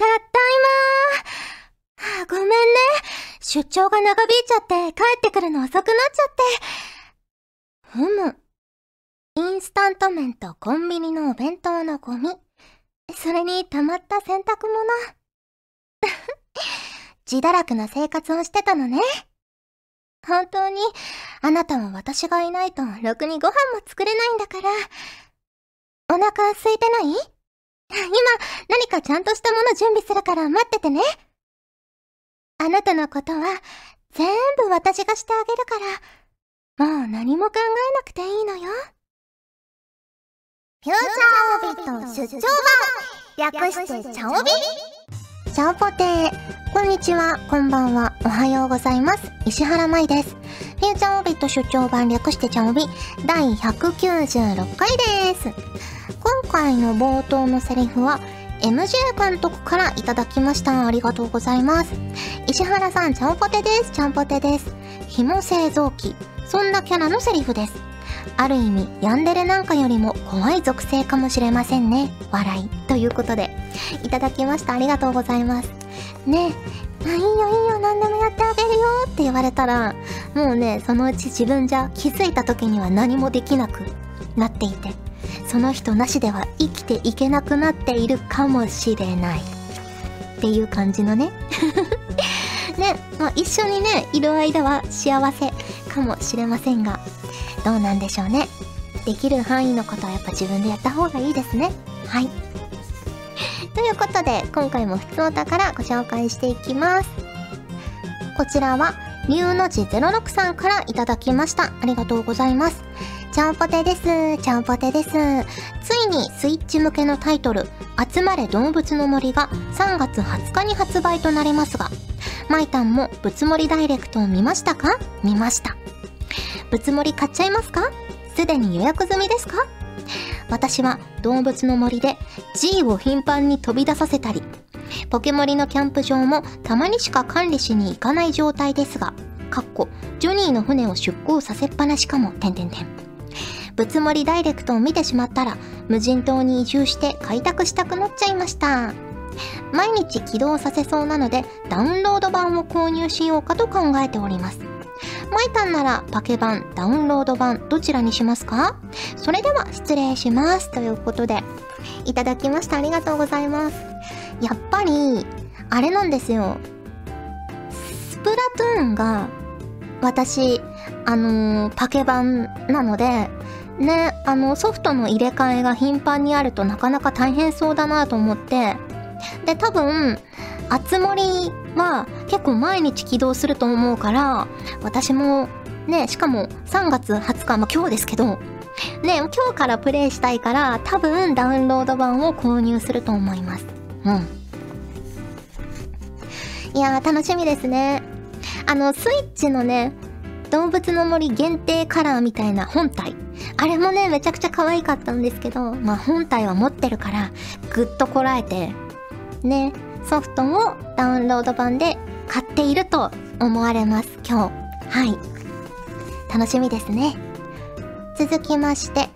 ただいまーごめんね。出張が長引いちゃって帰ってくるの遅くなっちゃって。ふむ。インスタント麺とコンビニのお弁当のゴミ。それに溜まった洗濯物。自堕落な生活をしてたのね。本当に、あなたは私がいないとろくにご飯も作れないんだから。お腹空いてない？今、何かちゃんとしたもの準備するから待っててね。あなたのことは、全部私がしてあげるから、もう何も考えなくていいのよ。フューチャーオビット出張版略してチャオビチャオポテー。こんにちは、こんばんは、おはようございます。石原舞です。フューチャーオビット出張版略してチャオビ第196回です。今回の冒頭のセリフは、MJ 監督からいただきました。ありがとうございます。石原さん、ちゃんぽてです。ちゃんぽてです。紐製造機。そんなキャラのセリフです。ある意味、ヤンデレなんかよりも怖い属性かもしれませんね。笑い。ということで、いただきました。ありがとうございます。ねえ、あ、いいよいいよ、何でもやってあげるよって言われたら、もうね、そのうち自分じゃ気づいた時には何もできなくなっていて、その人なしでは生きていけなくなっているかもしれない。っていう感じのね。ね、まあ、一緒にね、いる間は幸せかもしれませんが、どうなんでしょうね。できる範囲のことはやっぱ自分でやった方がいいですね。はい。ということで、今回も普通おからご紹介していきます。こちらは、ニューの字06さんからいただきました。ありがとうございます。ちゃんぽてです。ちゃんぽてです。ついにスイッチ向けのタイトル、集まれ動物の森が3月20日に発売となりますが、マイタンもぶつもりダイレクトを見ましたか？見ました。ぶつもり買っちゃいますか？すでに予約済みですか？私は動物の森で G を頻繁に飛び出させたり、ポケモリのキャンプ場もたまにしか管理しに行かない状態ですが、かっこ、ジョニーの船を出港させっぱなしかも、てんてんてん。ぶつもりダイレクトを見てしまったら、無人島に移住して開拓したくなっちゃいました。毎日起動させそうなので、ダウンロード版を購入しようかと考えております。マイタンならパケ版、ダウンロード版、どちらにしますか？それでは失礼します。ということで、いただきました。ありがとうございます。やっぱり、あれなんですよ。スプラトゥーンが、私、あのー、パケ版なので、ね、あの、ソフトの入れ替えが頻繁にあるとなかなか大変そうだなと思って、で、多分、あつ森は結構毎日起動すると思うから、私もね、しかも3月20日、まあ今日ですけど、ね、今日からプレイしたいから、多分ダウンロード版を購入すると思います。うん。いやー、楽しみですね。あの、スイッチのね、動物の森限定カラーみたいな本体。あれもね、めちゃくちゃ可愛かったんですけど、まあ本体は持ってるから、ぐっとこらえて、ね、ソフトもダウンロード版で買っていると思われます、今日。はい。楽しみですね。続きまして、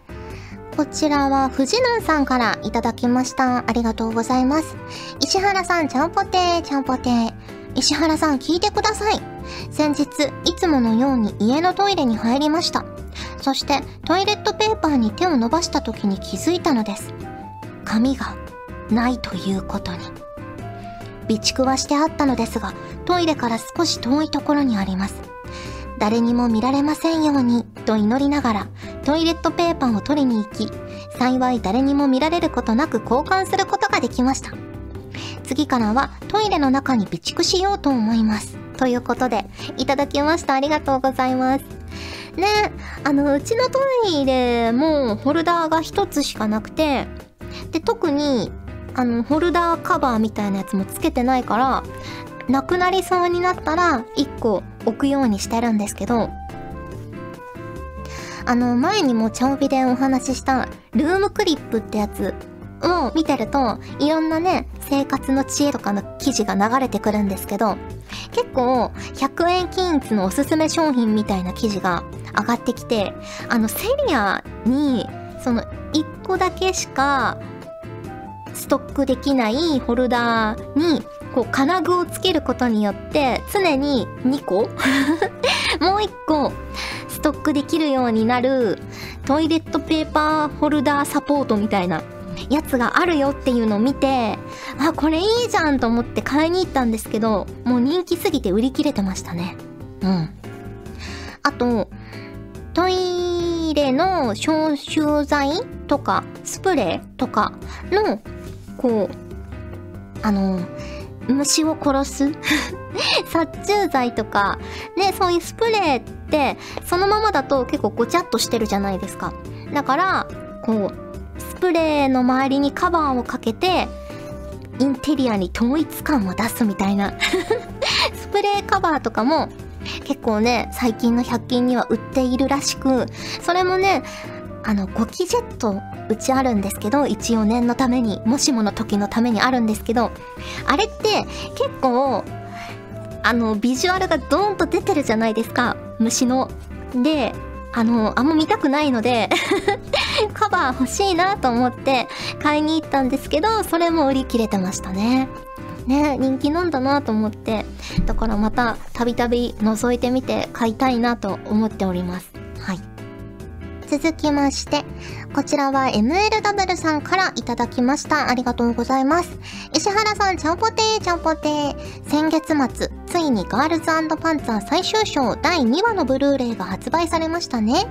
こちらは藤南さんからいただきました。ありがとうございます。石原さん、ちゃんぽてー、ちゃんぽてー。石原さん、聞いてください。先日、いつものように家のトイレに入りました。そして、トイレットペーパーに手を伸ばした時に気づいたのです。紙がないということに。備蓄はしてあったのですが、トイレから少し遠いところにあります。誰にも見られませんように、と祈りながら、トイレットペーパーを取りに行き、幸い誰にも見られることなく交換することができました。次からはトイレの中に備蓄しようと思います。ということで、いただきました。ありがとうございます。ね、あの、うちのトイレもホルダーが一つしかなくて、で、特にあの、ホルダーカバーみたいなやつもつけてないから、なくなりそうになったら1個置くようにしてるんですけど、あの、前にもチャオビでお話ししたルームクリップってやつを見てると、いろんなね、生活の知恵とかの記事が流れてくるんですけど、結構100円均一のおすすめ商品みたいな記事が上がってきて、あの、セリアに、その1個だけしかストックできないホルダーにこう金具をつけることによって常に2個 もう1個ストックできるようになるトイレットペーパーホルダーサポートみたいなやつがあるよっていうのを見てあこれいいじゃんと思って買いに行ったんですけどもう人気すぎて売り切れてましたね。うん。あとトイレの消臭剤とかスプレーとかのこうあの虫を殺す？殺虫剤とかねそういうスプレーってそのままだと結構ごちゃっとしてるじゃないですか。だからこうスプレーの周りにカバーをかけてインテリアに統一感を出すみたいな。スプレーカバーとかも結構ね最近の100均には売っているらしくそれもねあのゴキジェットうちあるんですけど一応念のためにもしもの時のためにあるんですけどあれって結構あのビジュアルがドーンと出てるじゃないですか虫の。であのあんま見たくないので カバー欲しいなと思って買いに行ったんですけどそれも売り切れてましたね。ね人気なんだなと思ってだからまたたびたび覗いてみて買いたいなと思っております続きましてこちらは MLW さんからいただきました。ありがとうございます。石原さんちゃんぽてーちゃんぽてー。先月末ついにガールズパンツァー最終章第2話のブルーレイが発売されましたね。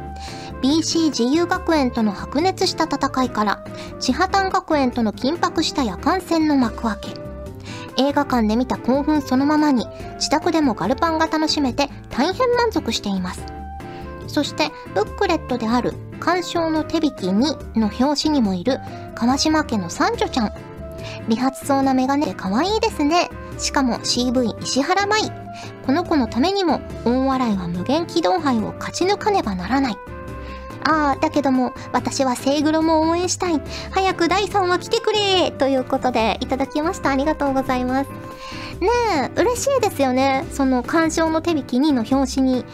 BC 自由学園との白熱した戦いから千波丹学園との緊迫した夜間戦の幕開け。映画館で見た興奮そのままに自宅でもガルパンが楽しめて大変満足しています。そしてブックレットである「鑑賞の手引き2」の表紙にもいる川島家の三女ちゃん理髪そうなメガネで可愛いですねしかも CV 石原舞この子のためにも大笑いは無限機動杯を勝ち抜かねばならないああ、だけども、私はセイグロも応援したい。早く第3話来てくれということで、いただきました。ありがとうございます。ねえ、嬉しいですよね。その、鑑賞の手引き2の表紙に、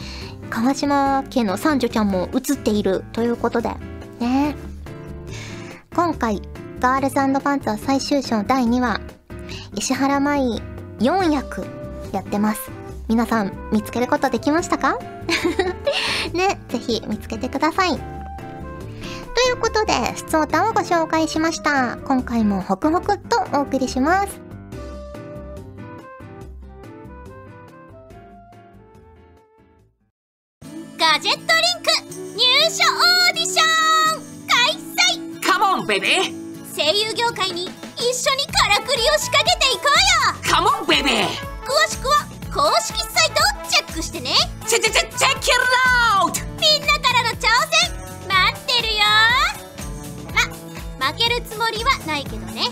川島家の三女ちゃんも映っているということで。ね今回、ガールズパンツァー最終章第2話、石原舞4役やってます。皆さん見つけることできましたか？ね、ぜひ見つけてください。ということで、普通歌をご紹介しました。今回もホクホクとお送りします。ガジェットリンク入所オーディション開催。カモンベベ声優業界に一緒にからくりを仕掛けていこうよ。カモンベベ詳しくは公式サイトをチェックしてね。チェチェチェチェッキアウトみんなからの挑戦待ってるよま負けるつもりはないけどね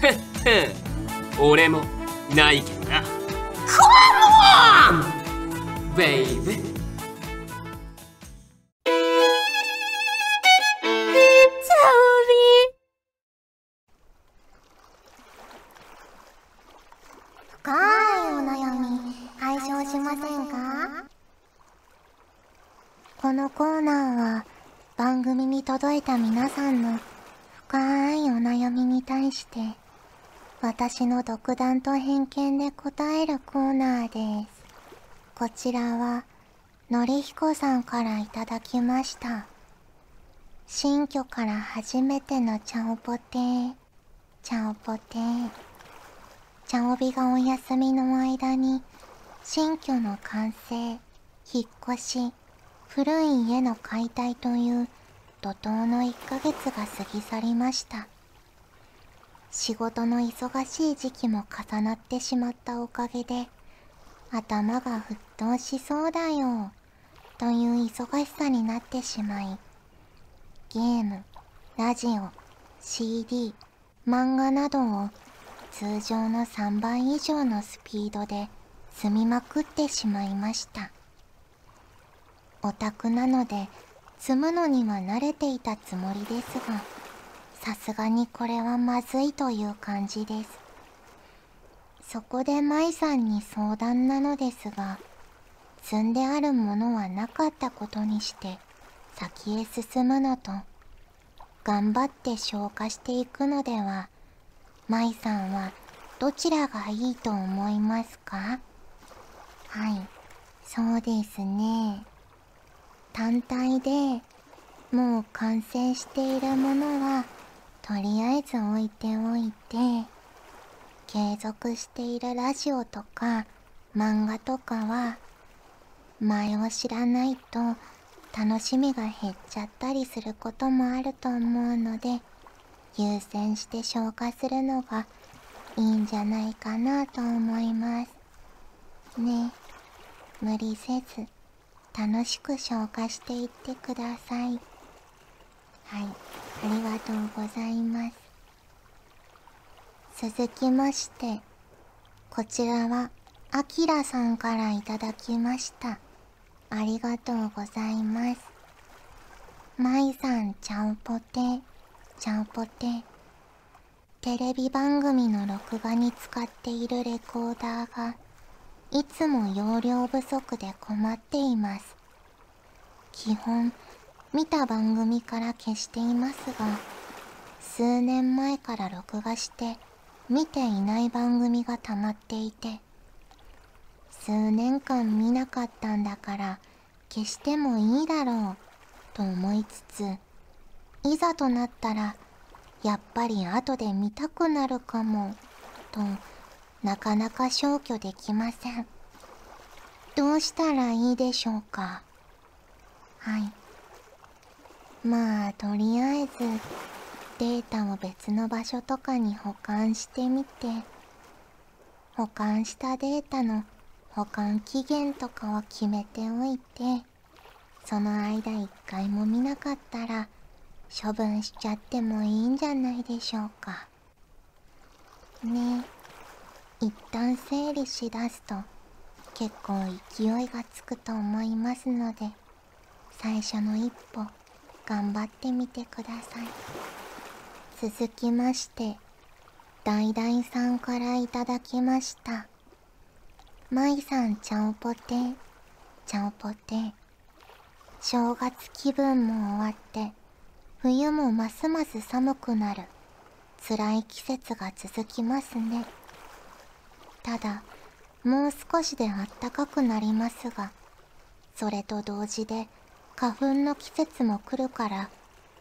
ふっふ俺もないけどなカモンベイベ私の独断と偏見で答えるコーナーです。こちらはのりひこさんからいただきました。新居から初めてのちゃおぽてー、ちゃおぽてー。ちゃおびがお休みの間に新居の完成、引っ越し、古い家の解体という怒涛の1ヶ月が過ぎ去りました仕事の忙しい時期も重なってしまったおかげで頭が沸騰しそうだよという忙しさになってしまいゲームラジオ CD 漫画などを通常の3倍以上のスピードで積みまくってしまいました。オタクなので積むのには慣れていたつもりですがさすがにこれはまずいという感じです。そこで舞さんに相談なのですが積んであるものはなかったことにして先へ進むのと頑張って消化していくのでは舞さんはどちらがいいと思いますか？はいそうですね。単体でもう完成しているものはとりあえず置いておいて継続しているラジオとか漫画とかは前を知らないと楽しみが減っちゃったりすることもあると思うので優先して消化するのがいいんじゃないかなと思います。ね。無理せず楽しく消化していってください。はい。ありがとうございます。続きましてこちらはあきらさんからいただきました。ありがとうございます。まいさんちゃんぽてちゃんぽて。テレビ番組の録画に使っているレコーダーがいつも容量不足で困っています。基本見た番組から消していますが数年前から録画して見ていない番組が溜まっていて数年間見なかったんだから消してもいいだろうと思いつついざとなったらやっぱり後で見たくなるかもとなかなか消去できません。どうしたらいいでしょうか？はい。まあとりあえずデータを別の場所とかに保管してみて。保管したデータの保管期限とかを決めておいて。その間一回も見なかったら処分しちゃってもいいんじゃないでしょうか。ね。一旦整理しだすと結構勢いがつくと思いますので最初の一歩頑張ってみてください。続きましてだいだいさんからいただきました。まいさんちゃんぽてちゃんぽて正月気分も終わって冬もますます寒くなる。辛い季節が続きますね。ただもう少しであったかくなりますがそれと同時で花粉の季節も来るから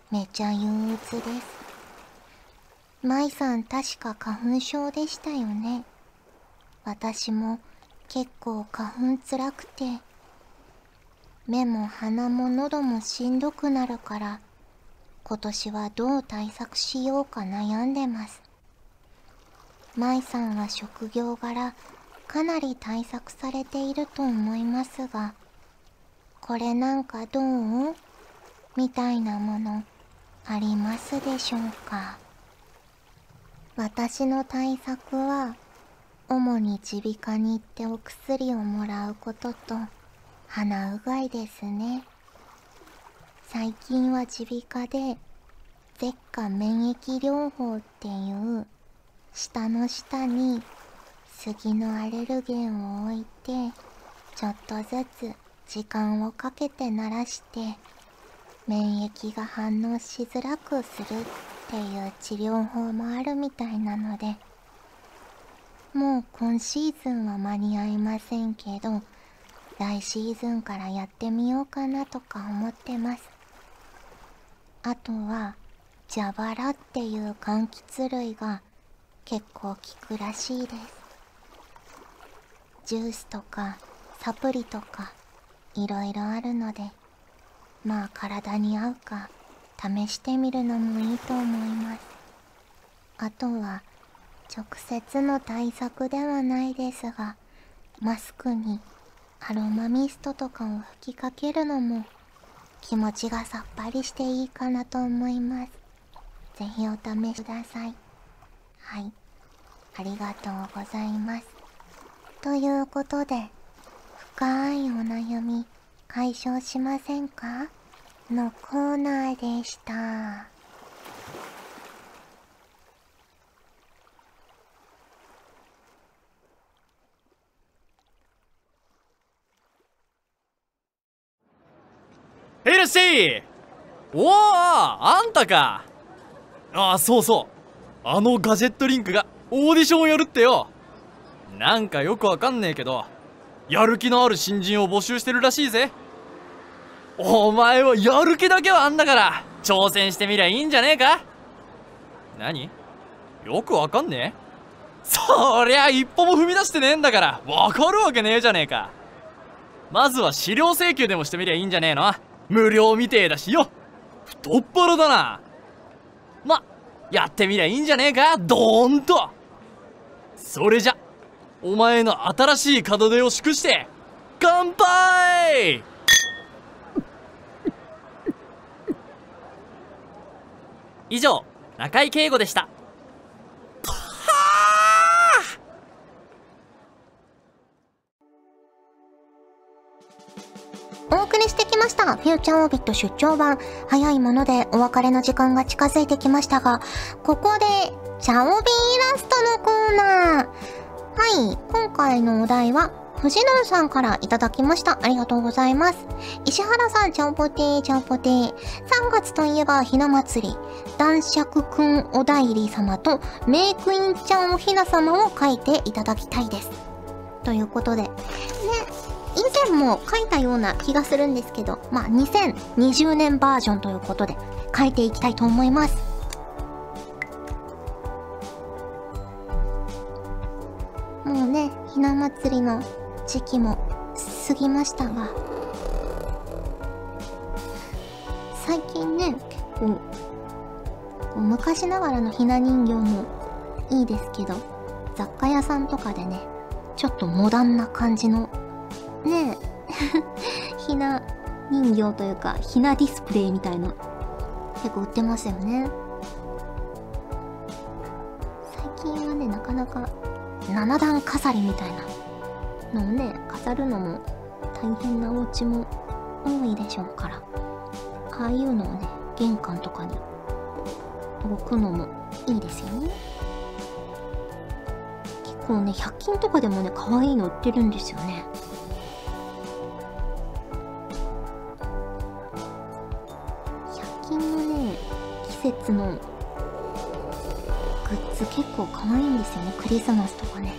めちゃ憂鬱です。舞さん確か花粉症でしたよね。私も結構花粉つらくて目も鼻も喉もしんどくなるから今年はどう対策しようか悩んでます。舞さんは職業柄かなり対策されていると思いますがこれなんかどうみたいなものありますでしょうか？私の対策は主に耳鼻科に行ってお薬をもらうことと鼻うがいですね。最近は耳鼻科で舌下免疫療法っていう舌の下に杉のアレルゲンを置いてちょっとずつ時間をかけて慣らして免疫が反応しづらくするっていう治療法もあるみたいなのでもう今シーズンは間に合いませんけど来シーズンからやってみようかなとか思ってます。あとは蛇腹っていう柑橘類が結構効くらしいです。ジュースとかサプリとかいろいろあるのでまあ体に合うか試してみるのもいいと思います。あとは直接の対策ではないですがマスクにアロマミストとかを吹きかけるのも気持ちがさっぱりしていいかなと思います。ぜひお試しください。はい。ありがとうございます。ということで深いお悩み解消しませんか？のコーナーでした。ヘルシー！おおあんたか！あそうそう。あのガジェットリンクがオーディションをやるってよ。なんかよくわかんねえけど。やる気のある新人を募集してるらしいぜ。お前はやる気だけはあんだから挑戦してみりゃいいんじゃねえか？何？よくわかんねえ？そりゃ一歩も踏み出してねえんだからわかるわけねえじゃねえか。まずは資料請求でもしてみりゃいいんじゃねえの。無料みてえだしよ。太っ腹だな。まやってみりゃいいんじゃねえか？ドーンと。それじゃお前の新しい門出を祝して乾杯 以上中井敬吾でした お送りしてきました。フューチャーオービット出張版。早いものでお別れの時間が近づいてきましたが、ここで、チャオビイラストのコーナー。はい、今回のお題は、藤野さんからいただきました。ありがとうございます。石原さん、チャオポテー、チャオポテー。3月といえばひな祭り。男爵くんおだいり様とメイクインちゃんおひな様を書いていただきたいです。ということで。ね、以前も書いたような気がするんですけど、まあ、2020年バージョンということで書いていきたいと思います。もうね、ひな祭りの時期も過ぎましたが、最近ね、結構、こう昔ながらのひな人形もいいですけど、雑貨屋さんとかでね、ちょっとモダンな感じのねえ ひな人形というかひなディスプレイみたいな結構売ってますよね。7段飾りみたいなのをね飾るのも大変なお家も多いでしょうからああいうのをね玄関とかに置くのもいいですよね。結構ね100均とかでもね可愛いの売ってるんですよね。100均のね季節のグッズ結構可愛いんですよね。クリスマスとかね。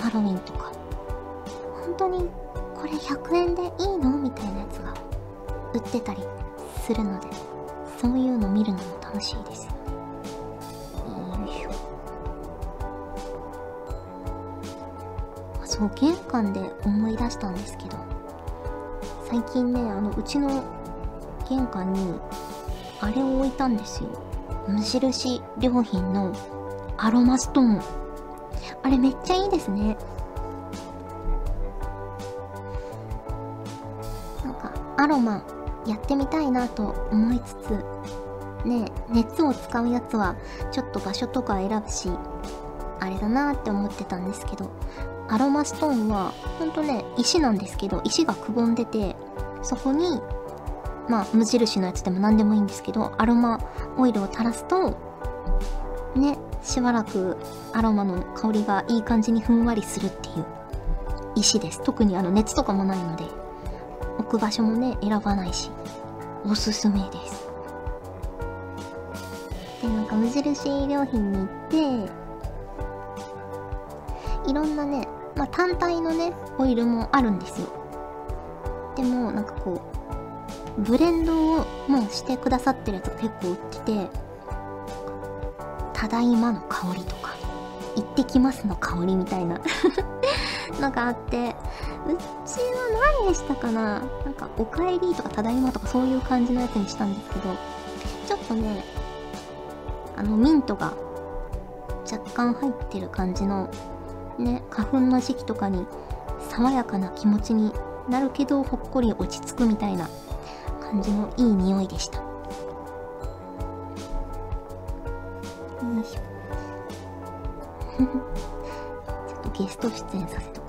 ハロウィンとか。本当にこれ100円でいいのみたいなやつが売ってたりするのでそういうの見るのも楽しいですよ。ねよいしょ。あそう玄関で思い出したんですけど。最近ねあのうちの玄関にあれを置いたんですよ。無印良品のアロマストーン。あれめっちゃいいですね。なんかアロマやってみたいなと思いつつね熱を使うやつはちょっと場所とか選ぶしあれだなって思ってたんですけどアロマストーンはほんとね石なんですけど石がくぼんでてそこにまあ無印のやつでも何でもいいんですけどアロマオイルを垂らすとしばらくアロマの香りがいい感じにふんわりするっていう石です。特にあの熱とかもないので置く場所もね選ばないしおすすめです。でなんか無印良品に行っていろんなねまあ単体のねオイルもあるんですよ。でもなんかこうブレンドをもうしてくださってるやつが結構売っててただいまの香りとか行ってきますの香りみたいな のがあってうちは何でしたかななんかおかえりとかただいまとかそういう感じのやつにしたんですけどちょっとねあのミントが若干入ってる感じのね花粉の時期とかに爽やかな気持ちになるけどほっこり落ち着くみたいな感じのいい匂いでした。ちょっとゲスト出演させとこ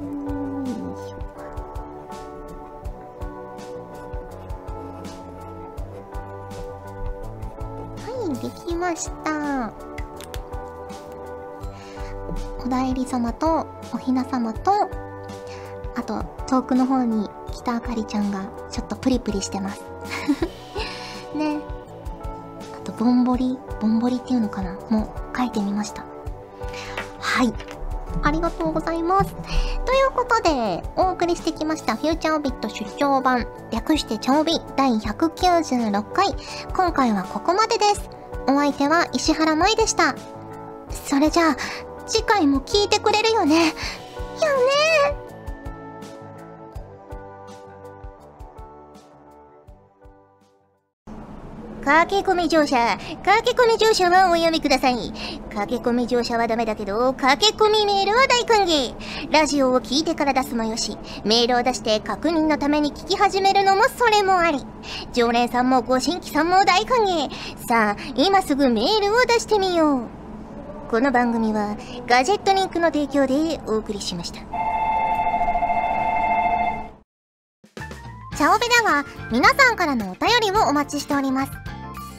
うよいしょはいできました。おだいり様とおひな様とあと遠くの方に北あかりちゃんがちょっとプリプリしてます。ぼんぼり、ぼんぼりっていうのかな？もう書いてみました。はい。ありがとうございます。ということで、お送りしてきましたフューチャーオビット出張版、略してチャオビ第196回。今回はここまでです。お相手は石原舞でした。それじゃあ、次回も聞いてくれるよね？よね？駆け込み乗車。駆け込み乗車はお読みください。駆け込み乗車はダメだけど、駆け込みメールは大歓迎。ラジオを聞いてから出すもよし、メールを出して確認のために聞き始めるのもそれもあり。常連さんもご新規さんも大歓迎。さあ、今すぐメールを出してみよう。この番組は、ガジェットリンクの提供でお送りしました。チャオベでは皆さんからのお便りをお待ちしております。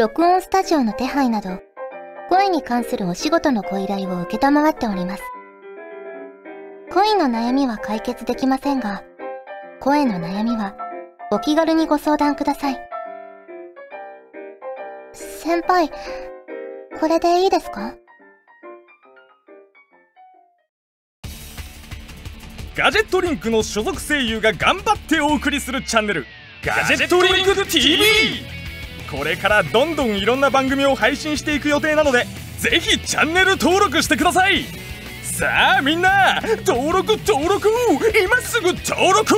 録音スタジオの手配など、声に関するお仕事のご依頼を受けたまわっております。恋の悩みは解決できませんが、声の悩みはお気軽にご相談ください。先輩、これでいいですか？ガジェットリンクの所属声優が頑張ってお送りするチャンネルガジェットリンク TV! これからどんどんいろんな番組を配信していく予定なのでぜひチャンネル登録してください。さあみんな登録登録。今すぐ登録